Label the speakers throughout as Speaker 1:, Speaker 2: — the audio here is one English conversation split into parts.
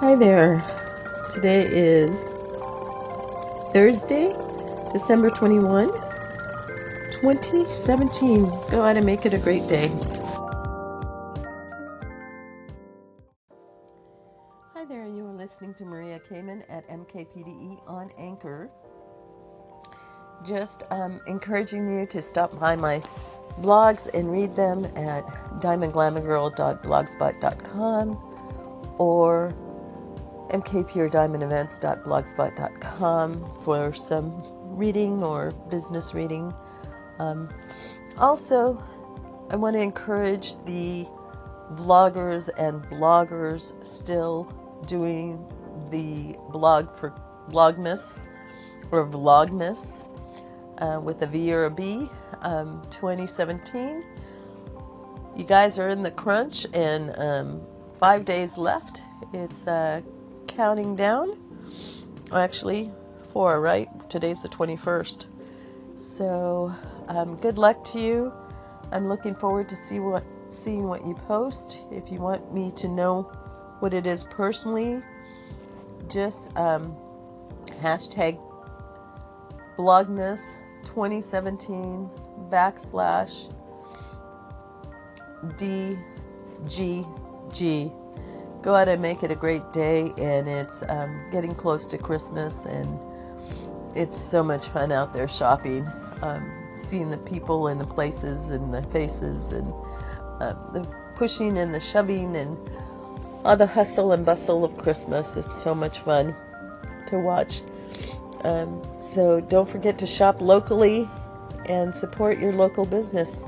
Speaker 1: Hi there. Today is Thursday, December 21, 2017. Go out and make it a great day. Hi there, you are listening to Maria Kamen at MKPDE on Anchor. Just um, encouraging you to stop by my blogs and read them at diamondglamourgirl.blogspot.com or mkpurediamondevents.blogspot.com for some reading or business reading. Um, also, I want to encourage the vloggers and bloggers still doing the blog for Vlogmas or Blogmas uh, with a V or a B um, 2017. You guys are in the crunch and um, five days left. It's uh, counting down. Actually, four, right? Today's the 21st. So, um, good luck to you. I'm looking forward to see what seeing what you post. If you want me to know what it is personally, just um, hashtag blogmas 2017 backslash DGG. Go out and make it a great day, and it's um, getting close to Christmas, and it's so much fun out there shopping, um, seeing the people and the places and the faces and um, the pushing and the shoving and all the hustle and bustle of Christmas. It's so much fun to watch. Um, so don't forget to shop locally and support your local business.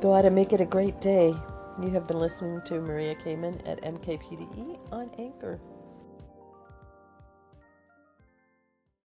Speaker 1: Go out and make it a great day. You have been listening to Maria Kamen at MKPDE on Anchor.